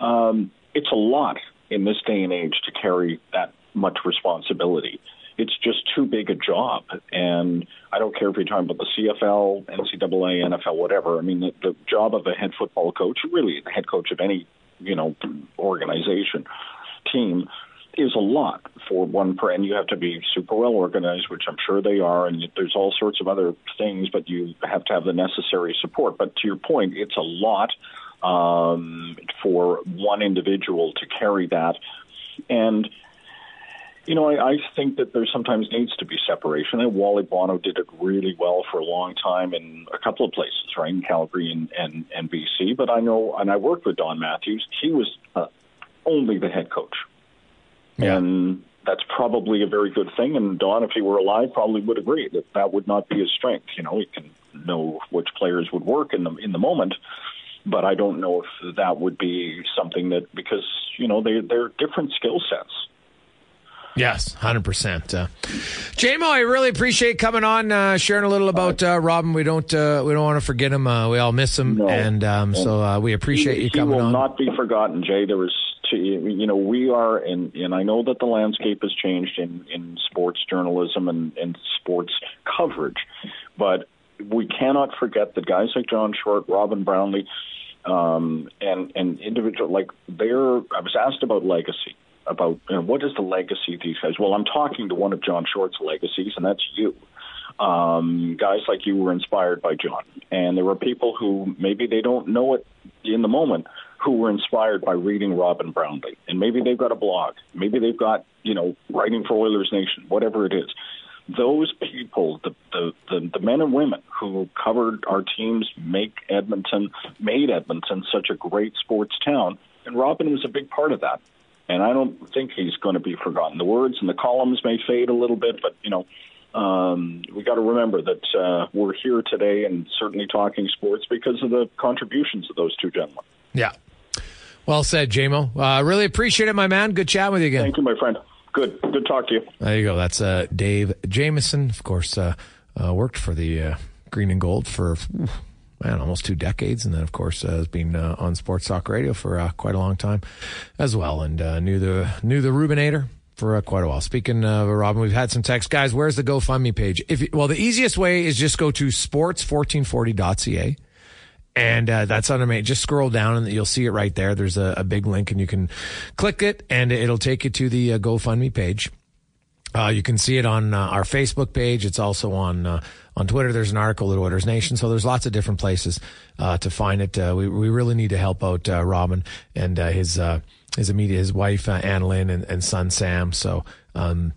Um, it's a lot in this day and age to carry that much responsibility. It's just too big a job. And I don't care if you're talking about the CFL, NCAA, NFL, whatever. I mean, the, the job of a head football coach, really the head coach of any, you know, organization, team, is a lot for one and you have to be super well organized, which I'm sure they are, and there's all sorts of other things, but you have to have the necessary support. But to your point, it's a lot um, for one individual to carry that, and you know, I, I think that there sometimes needs to be separation. And Wally Buono did it really well for a long time in a couple of places, right, in Calgary and, and, and BC. But I know, and I worked with Don Matthews. He was uh, only the head coach yeah. And that's probably a very good thing. And Don, if he were alive, probably would agree that that would not be his strength. You know, he can know which players would work in the in the moment, but I don't know if that would be something that because you know they they're different skill sets. Yes, hundred percent. Uh, Jamo, I really appreciate coming on, uh, sharing a little about uh, Robin. We don't uh, we don't want to forget him. Uh, we all miss him, no. and um, so uh, we appreciate he, you coming on. He will not be forgotten, Jay. There was you know we are and and I know that the landscape has changed in in sports journalism and, and sports coverage, but we cannot forget that guys like John Short, Robin Brownlee, um, and and individual like they're. I was asked about legacy about you know, what is the legacy of these guys. Well, I'm talking to one of John Short's legacies, and that's you. Um, guys like you were inspired by John, and there were people who maybe they don't know it in the moment, who were inspired by reading Robin Brownlee. And maybe they've got a blog. Maybe they've got, you know, writing for Oilers Nation, whatever it is. Those people, the, the, the, the men and women who covered our teams, make Edmonton, made Edmonton such a great sports town. And Robin was a big part of that. And I don't think he's going to be forgotten. The words and the columns may fade a little bit, but, you know, um, we got to remember that uh, we're here today and certainly talking sports because of the contributions of those two gentlemen. Yeah. Well said, Jamo. Uh, really appreciate it, my man. Good chat with you again. Thank you, my friend. Good. Good talk to you. There you go. That's uh, Dave Jamieson, of course, uh, uh, worked for the uh, Green and Gold for man almost two decades, and then of course uh, has been uh, on Sports Talk Radio for quite a long time as well, and knew the knew the Rubinator for quite a while. Speaking of Robin, we've had some text, guys. Where's the GoFundMe page? If well, the easiest way is just go to sports1440.ca and uh, that's on a just scroll down and you'll see it right there. There's a, a, big link and you can click it and it'll take you to the uh, gofundme page. Uh, you can see it on uh, our facebook page. It's also on uh, on twitter. There's an article at Oilers Nation. So there's lots of different places uh, to find it. We, we really need to help out robin and his his immediate his wife Annalyn and, and son sam. So um,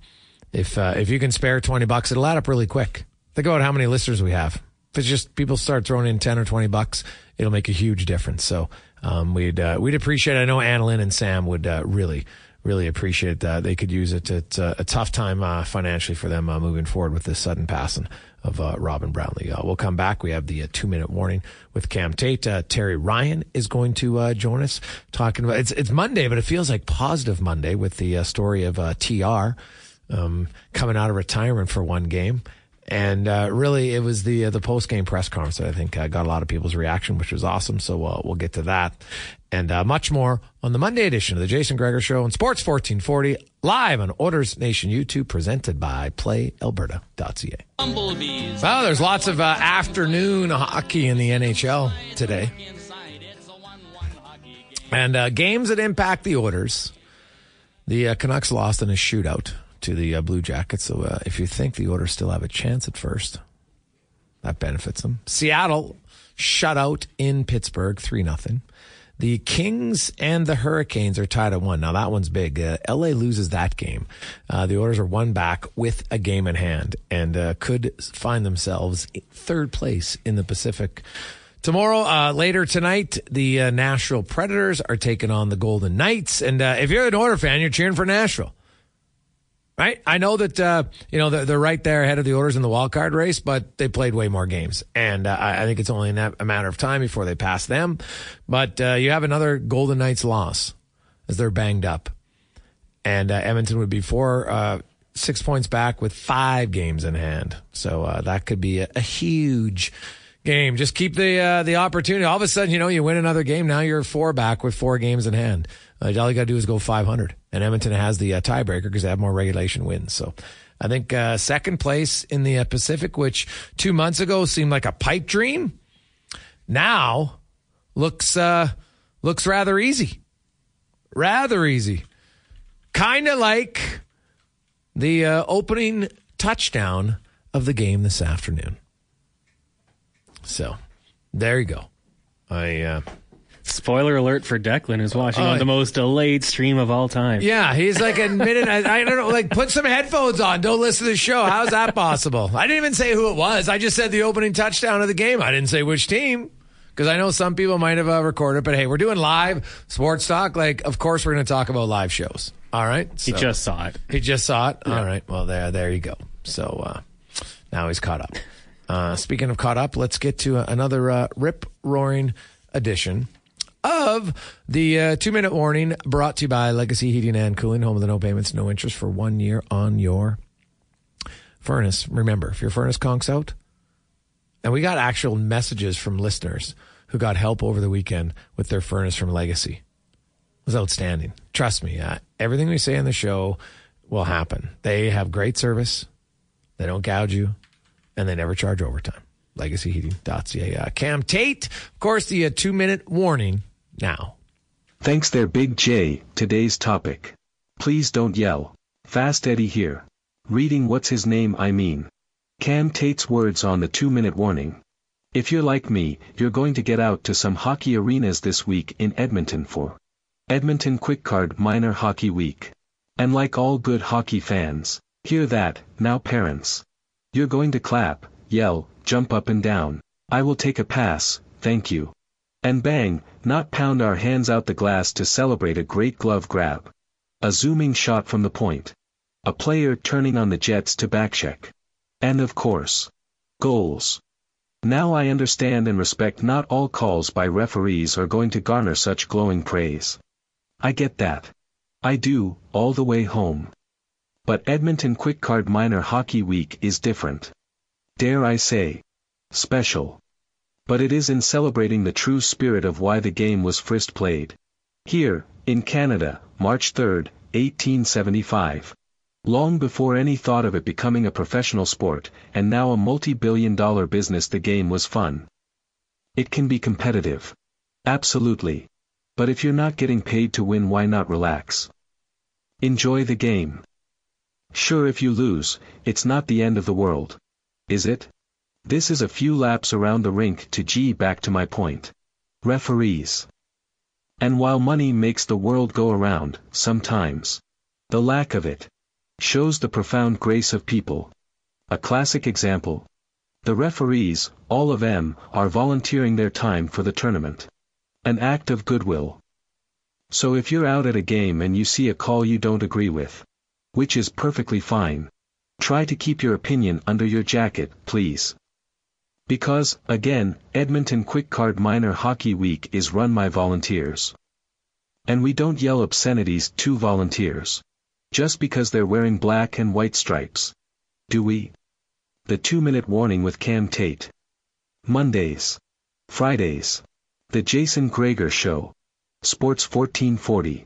if if you can spare 20 bucks it'll add up really quick. Think about how many listeners we have if it's just people start throwing in 10 or 20 bucks, it'll make a huge difference. So, um, we'd, uh, we'd appreciate, I know Annalyn and Sam would, uh, really, really appreciate that. They could use it. It's a, a tough time, uh, financially for them, uh, moving forward with this sudden passing of, uh, Robin Brownlee. Uh, we'll come back. We have the two minute warning with Cam Tait. Terry Ryan is going to, join us talking about, it's, it's Monday, but it feels like positive Monday with the story of, TR, um, coming out of retirement for one game. And uh, really, it was the uh, the post game press conference that I think uh, got a lot of people's reaction, which was awesome. So uh, we'll get to that and uh, much more on the Monday edition of the Jason Gregor Show on Sports 1440 live on Oilers Nation YouTube, presented by PlayAlberta.ca. Bumblebees. Well, there's lots of uh, afternoon hockey in the NHL today, and games that impact the Oilers. The Canucks lost in a shootout to the uh, Blue Jackets. So uh, if you think the Oilers still have a chance at first, that benefits them. Seattle shut out in Pittsburgh, 3 nothing. The Kings and the Hurricanes are tied at one. Now that one's big. Uh, LA loses that game. Uh, the Oilers are one back with a game in hand and uh, could find themselves third place in the Pacific. Tomorrow, uh, later tonight, the uh, Nashville Predators are taking on the Golden Knights. And uh, if you're an Oiler fan, you're cheering for Nashville right? I know that uh, you know they're, they're, right there ahead of the Oilers in the wild card race, but they played way more games, and uh, I think it's only a matter of time before they pass them. But uh, you have another Golden Knights loss as they're banged up, and uh, Edmonton would be four. Uh, six points back with five games in hand. So uh, that could be a, a huge game. Just keep the the opportunity. All of a sudden, you know, you win another game. Now you're four back with four games in hand. Uh, all you got to do is go 500. And Edmonton has the uh, tiebreaker because they have more regulation wins. So I think uh, second place in the uh, Pacific, which two months ago seemed like a pipe dream, now looks uh, looks rather easy. Rather easy. Kind of like the uh, opening touchdown of the game this afternoon. So there you go. I uh, Spoiler alert for Declan, who's watching on the most delayed stream of all time. Yeah, he's like a minute. I, I, don't know. Like, put some headphones on. Don't listen to the show. How's that possible? I didn't even say who it was. I just said the opening touchdown of the game. I didn't say which team because I know some people might have uh, recorded. But hey, we're doing live sports talk. Like, of course, we're going to talk about live shows. All right. So, he just saw it. He just saw it. Yeah. All right. Well, there, there you go. So uh, now he's caught up. Uh, speaking of caught up, let's get to another uh, rip roaring edition of the uh, two minute warning brought to you by Legacy Heating and Cooling, home of the no payments, no interest for one year on your furnace. Remember, if your furnace conks out, and we got actual messages from listeners who got help over the weekend with their furnace from Legacy. It was outstanding. Trust me, uh, everything we say on the show will happen. They have great service. They don't gouge you, and they never charge overtime. LegacyHeating.ca. Uh, Cam Tait, of course, the uh, two minute warning now. Thanks there, Big J. Today's topic. Please don't yell. Fast Eddie here. Reading what's his name I mean. Cam Tait's words on the two minute warning. If you're like me, you're going to get out to some hockey arenas this week in Edmonton for Edmonton Quikcard Minor Hockey Week. And like all good hockey fans, hear that, now parents. You're going to clap, yell, jump up and down. I will take a pass, thank you. And bang, not pound our hands out the glass to celebrate a great glove grab. A zooming shot from the point. A player turning on the Jets to backcheck. And of course, goals. Now I understand and respect not all calls by referees are going to garner such glowing praise. I get that. I do, all the way home. But Edmonton Quikcard Minor Hockey Week is different. Dare I say, special. But it is in celebrating the true spirit of why the game was first played. Here, in Canada, March 3, 1875. Long before any thought of it becoming a professional sport, and now a multi-billion dollar business the game was fun. It can be competitive. Absolutely. But if you're not getting paid to win why not relax? Enjoy the game. Sure if you lose, it's not the end of the world. Is it? This is a few laps around the rink to G back to my point. Referees. And while money makes the world go around, sometimes, the lack of it, shows the profound grace of people. A classic example. The referees, all of them, are volunteering their time for the tournament. An act of goodwill. So if you're out at a game and you see a call you don't agree with, which is perfectly fine, try to keep your opinion under your jacket, please. Because, again, Edmonton Quikcard Minor Hockey Week is run by volunteers. And we don't yell obscenities to volunteers. Just because they're wearing black and white stripes. Do we? The two minute warning with Cam Tait. Mondays. Fridays. The Jason Gregor Show. Sports 1440.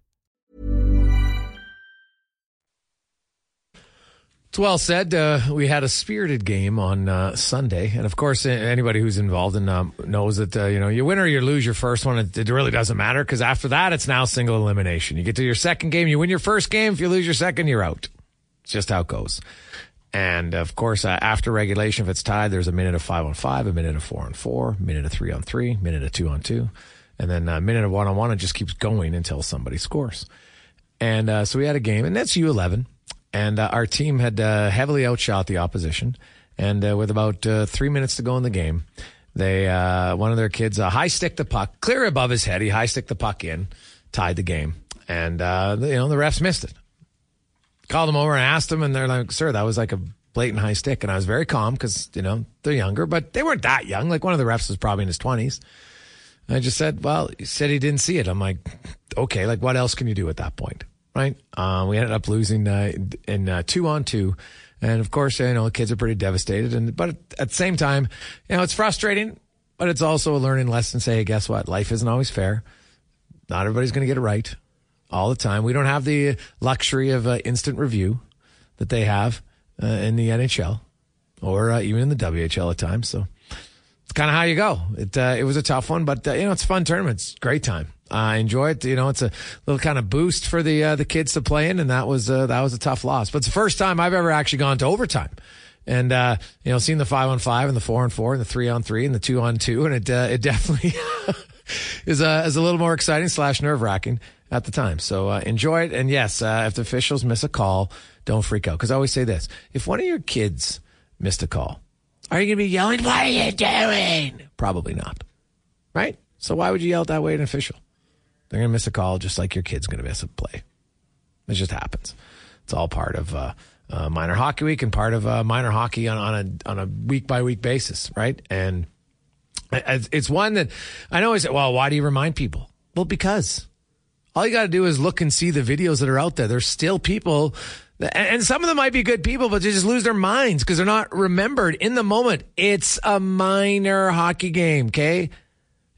It's well said. Uh, we had a spirited game on uh, Sunday, and of course, anybody who's involved in um, knows that uh, you know you win or you lose your first one. It, it really doesn't matter because after that, it's now single elimination. You get to your second game, you win your first game. If you lose your second, you're out. It's just how it goes. And of course, uh, after regulation, if it's tied, there's a minute of five on five, a minute of four on four, minute of three on three, minute of two on two, and then a minute of one on one. It just keeps going until somebody scores. And uh, so we had a game, and that's U11 and uh, our team had uh, heavily outshot the opposition. And uh, with about uh, three minutes to go in the game, they uh, one of their kids high stick the puck clear above his head. He high stick the puck in, tied the game, and uh, you know the refs missed it. Called them over and asked them, and they're like, "Sir, that was like a blatant high stick." And I was very calm because you know they're younger, but they weren't that young. Like one of the refs was probably in his twenties. I just said, "Well, he said he didn't see it." I'm like, "Okay, like what else can you do at that point?" Right? Um, we ended up losing uh, in uh, two on two. And of course, you know, the kids are pretty devastated. And, but at the same time, you know, it's frustrating, but it's also a learning lesson. Say, hey, guess what? Life isn't always fair. Not everybody's going to get it right all the time. We don't have the luxury of uh, instant review that they have uh, in the NHL or uh, even in the WHL at times. So it's kind of how you go. It, uh, it was a tough one, but, you know, it's a fun tournament. It's great time. I enjoy it. You know, it's a little kind of boost for the uh, the kids to play in, and that was uh, that was a tough loss. But it's the first time I've ever actually gone to overtime and uh, you know, seen the five on five and the four on four and the three on three and the two on two, and it uh, it definitely is a is a little more exciting slash nerve wracking at the time. So uh, enjoy it, and yes, uh, if the officials miss a call, don't freak out because I always say this: if one of your kids missed a call, are you going to be yelling, "What are you doing?" Probably not, right? So why would you yell that way at an official? They're going to miss a call just like your kid's going to miss a play. It just happens. It's all part of uh, uh, minor hockey week and part of uh, minor hockey on, on a on a week by week basis, right? And it's one that I know is well, why do you remind people? Well, because all you got to do is look and see the videos that are out there. There's still people, that, and some of them might be good people, but they just lose their minds because they're not remembered in the moment. It's a minor hockey game, okay?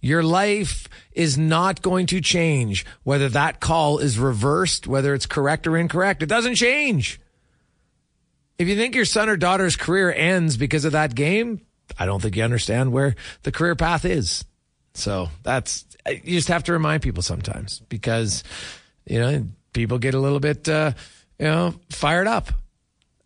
Your life is not going to change whether that call is reversed, whether it's correct or incorrect. It doesn't change. If you think your son or daughter's career ends because of that game, I don't think you understand where the career path is. So that's, you just have to remind people sometimes because, you know, people get a little bit, uh, you know, fired up.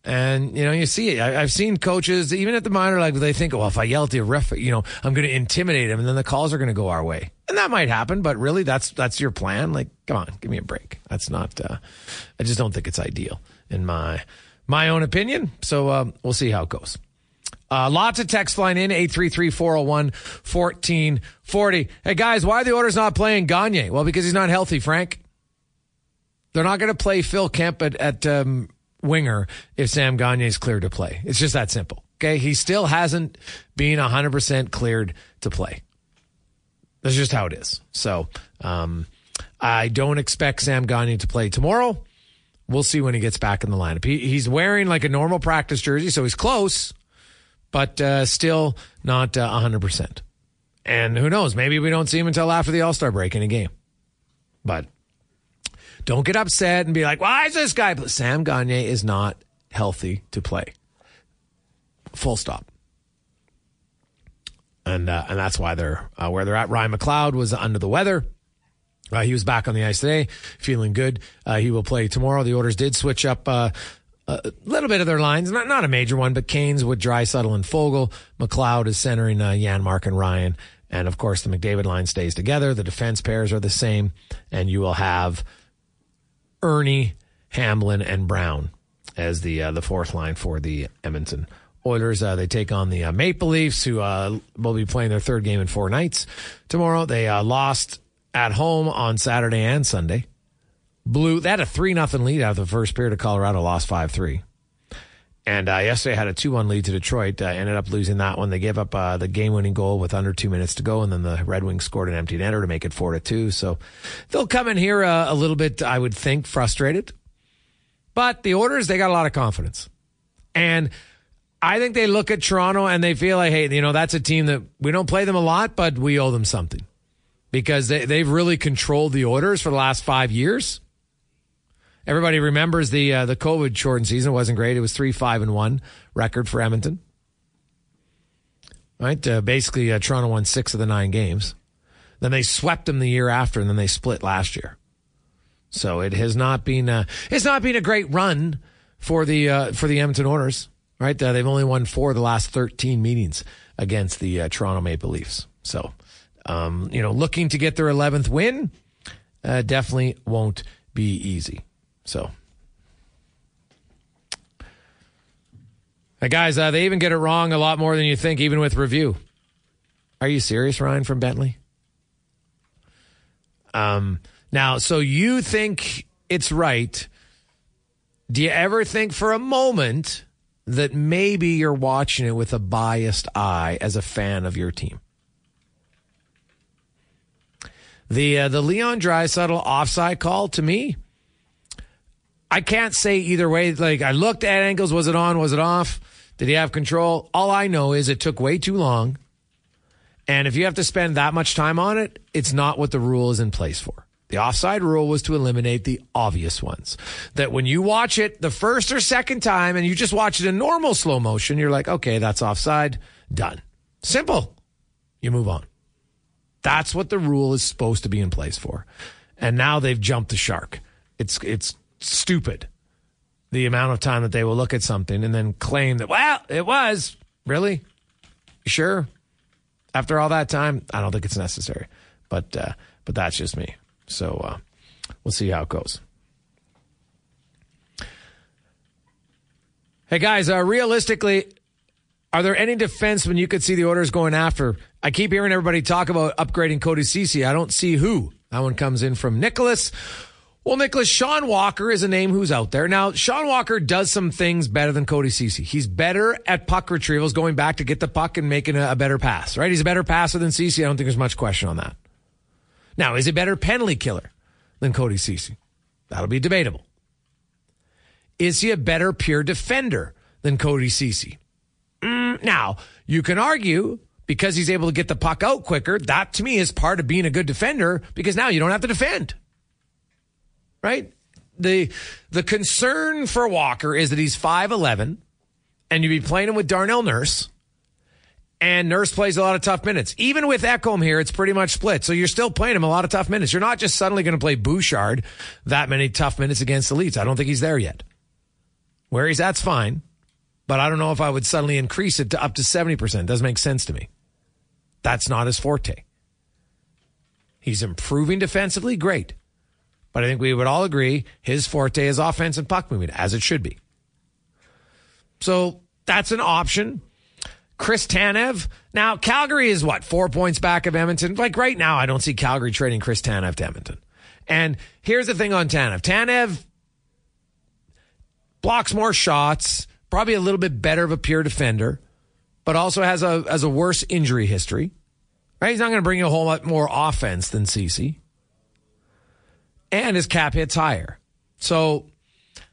And, you know, you see it. I, have seen coaches, even at the minor level, they think, well, if I yell at the ref, you know, I'm going to intimidate him and then the calls are going to go our way. And that might happen, but really that's, that's your plan. Like, come on, give me a break. That's not, uh, I just don't think it's ideal in my, my own opinion. So, um, we'll see how it goes. Uh, lots of text line in 833-401-1440. Hey guys, why are the Oilers not playing Gagner? Well, because he's not healthy, Frank. They're not going to play Phil Kemp at, at um, winger if Sam Gagner is cleared to play. It's just that simple. Okay. He still hasn't been 100% cleared to play. That's just how it is. So, um, I don't expect Sam Gagne to play tomorrow. We'll see when he gets back in the lineup. He, he's wearing like a normal practice jersey, so he's close, but uh, still not uh, 100%. And who knows? Maybe we don't see him until after the All Star break in a game. But don't get upset and be like, why is this guy? Sam Gagner is not healthy to play. Full stop. And uh, and that's why they're uh, where they're at. Ryan McLeod was under the weather. Uh, he was back on the ice today, feeling good. Uh, he will play tomorrow. The Oilers did switch up uh, a little bit of their lines, not not a major one, but Kane's with Draisaitl and Foegele. McLeod is centering uh, Janmark and Ryan. And of course, the McDavid line stays together. The defense pairs are the same. And you will have Erne, Hamblin, and Brown as the uh, the fourth line for the Edmonton Oilers. Uh, they take on the uh, Maple Leafs, who uh, will be playing their third game in four nights tomorrow. They uh, lost at home on Saturday and Sunday. Blue, had a 3 nothing lead out of the first period of Colorado, lost 5 3. And uh, yesterday had a 2 1 lead to Detroit, uh, ended up losing that one. They gave up uh, the game winning goal with under two minutes to go, and then the Red Wings scored an empty netter to make it 4 to 2. So they'll come in here uh, a little bit, I would think, frustrated. But the Oilers, they got a lot of confidence. And I think they look at Toronto and they feel like, hey, you know, that's a team that we don't play them a lot, but we owe them something because they, they've really controlled the Oilers for the last five years. Everybody remembers the uh, the COVID shortened season it wasn't great. It was three five and one record for Edmonton. Right, uh, basically uh, Toronto won six of the nine games. Then they swept them the year after, and then they split last year. So it has not been a, it's not been a great run for the uh, for the Edmonton Oilers. Right, uh, they've only won four of the last thirteen meetings against the uh, Toronto Maple Leafs. So, um, you know, looking to get their eleventh win, definitely won't be easy. So, guys, uh, they even get it wrong a lot more than you think, even with review. Are you serious, Ryan from Bentley? Um, now, so you think it's right. Do you ever think for a moment that maybe you're watching it with a biased eye as a fan of your team? The uh, the Leon Draisaitl offside call to me I can't say either way. Like I looked at angles. Was it on? Was it off? Did he have control? All I know is it took way too long. And if you have to spend that much time on it, it's not what the rule is in place for. The offside rule was to eliminate the obvious ones. That when you watch it the first or second time and you just watch it in normal slow motion, you're like, okay, that's offside. Done. Simple. You move on. That's what the rule is supposed to be in place for. And now they've jumped the shark. It's, it's stupid. the amount of time that they will look at something and then claim that, well, it was. Really? Sure? After all that time, I don't think it's necessary. But uh, but that's just me. So uh, we'll see how it goes. Hey guys, uh, realistically, are there any defensemen you could see the Oilers going after? I keep hearing everybody talk about upgrading Cody Ceci. I don't see who. That one comes in from Nicholas. Well, Nicholas, Sean Walker is a name who's out there. Now, Sean Walker does some things better than Cody Ceci. He's better at puck retrievals, going back to get the puck and making a, a better pass, right? He's a better passer than Ceci. I don't think there's much question on that. Now, is he a better penalty killer than Cody Ceci? That'll be debatable. Is he a better pure defender than Cody Ceci? Mm, now, you can argue because he's able to get the puck out quicker. That to me is part of being a good defender because now you don't have to defend right? The the concern for Walker is that he's 5'11 and you'd be playing him with Darnell Nurse. And Nurse plays a lot of tough minutes. Even with Ekholm here, it's pretty much split. So you're still playing him a lot of tough minutes. You're not just suddenly going to play Bouchard that many tough minutes against the elites. I don't think he's there yet. Where he's at's fine, but I don't know if I would suddenly increase it to up to 70%. Doesn't make sense to me. That's not his forte. He's improving defensively, great. But I think we would all agree his forte is offense and puck movement, as it should be. So that's an option. Chris Tanev. Now, Calgary is what, four points back of Edmonton? Like right now, I don't see Calgary trading Chris Tanev to Edmonton. And here's the thing on Tanev. Tanev blocks more shots, probably a little bit better of a pure defender, but also has a, has a worse injury history. Right? He's not going to bring you a whole lot more offense than Ceci and his cap hits higher. So,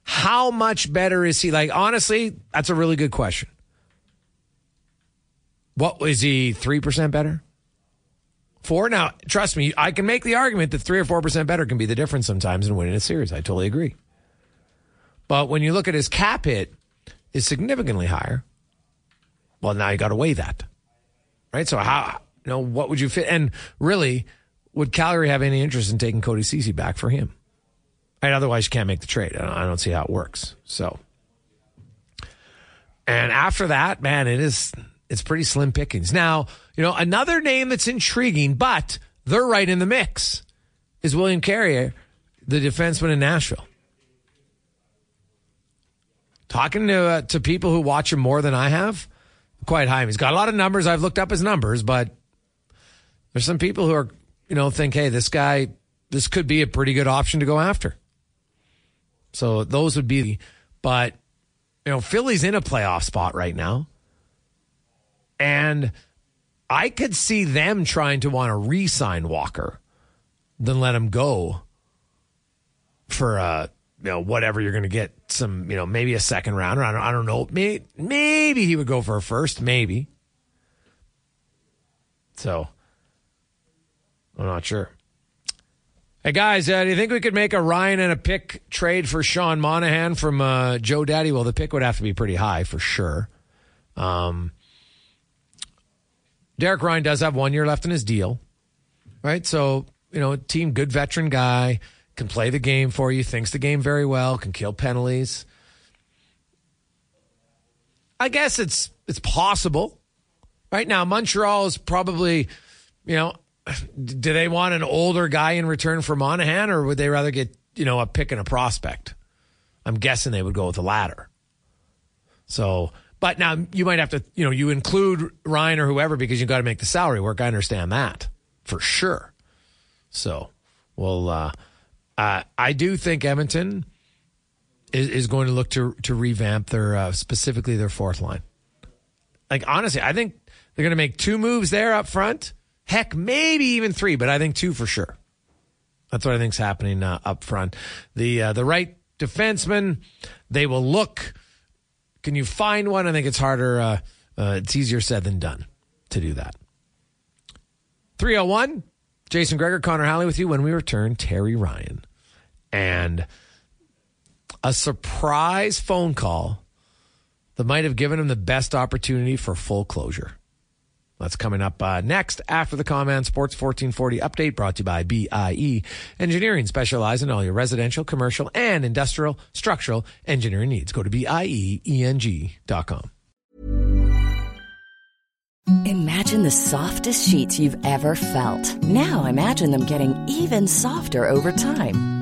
how much better is he? Like, honestly, that's a really good question. What is he? Three percent better? Four? Now, trust me, I can make the argument that three or four percent better can be the difference sometimes in winning a series. I totally agree. But when you look at his cap hit, is significantly higher. Well, now you got to weigh that, right? So how? You know, what would you fit? And really, would Calgary have any interest in taking Cody Ceci back for him? And otherwise, you can't make the trade. I don't see how it works. So, and after that, man, it is it's pretty slim pickings. Now, you know, another name that's intriguing, but they're right in the mix, is William Carrier, the defenseman in Nashville. Talking to uh, to people who watch him more than I have, quite high. He's got a lot of numbers. I've looked up his numbers, but there's some people who are you know, think, hey, this guy, this could be a pretty good option to go after. So those would be, but, you know, Philly's in a playoff spot right now. And I could see them trying to want to re sign Walker than let him go for, uh, you know, whatever you're going to get some, you know, maybe a second rounder. I don't, I don't know. Maybe, maybe he would go for a first, maybe. So I'm not sure. Hey guys, uh, do you think we could make a Ryan and a pick trade for Sean Monahan from uh, Joe Daddy? Well, the pick would have to be pretty high for sure. Um, Derek Ryan does have one year left in his deal, right? So you know, team good veteran guy can play the game for you, thinks the game very well, can kill penalties. I guess it's it's possible. Right now, Montreal is probably, you know, do they want an older guy in return for Monahan, or would they rather get you know a pick and a prospect? I'm guessing they would go with the latter. So, but now you might have to you know you include Ryan or whoever because you got to make the salary work. I understand that for sure. So, well, uh, uh, I do think Edmonton is, is going to look to to revamp their uh, specifically their fourth line. Like honestly, I think they're going to make two moves there up front Heck, maybe even three, but I think two for sure. That's what I think's happening uh, up front. The uh, the right defenseman, they will look. Can you find one? I think it's harder. Uh, uh it's easier said than done to do that. 301, Jason Gregor, Connor Halley with you when we return, Terry Ryan. And a surprise phone call that might have given him the best opportunity for full closure. That's coming up uh, next after the Command Sports 1440 update brought to you by BIE Engineering, specializing in all your residential, commercial, and industrial structural engineering needs. Go to BIEENG.com. Imagine the softest sheets you've ever felt. Now imagine them getting even softer over time.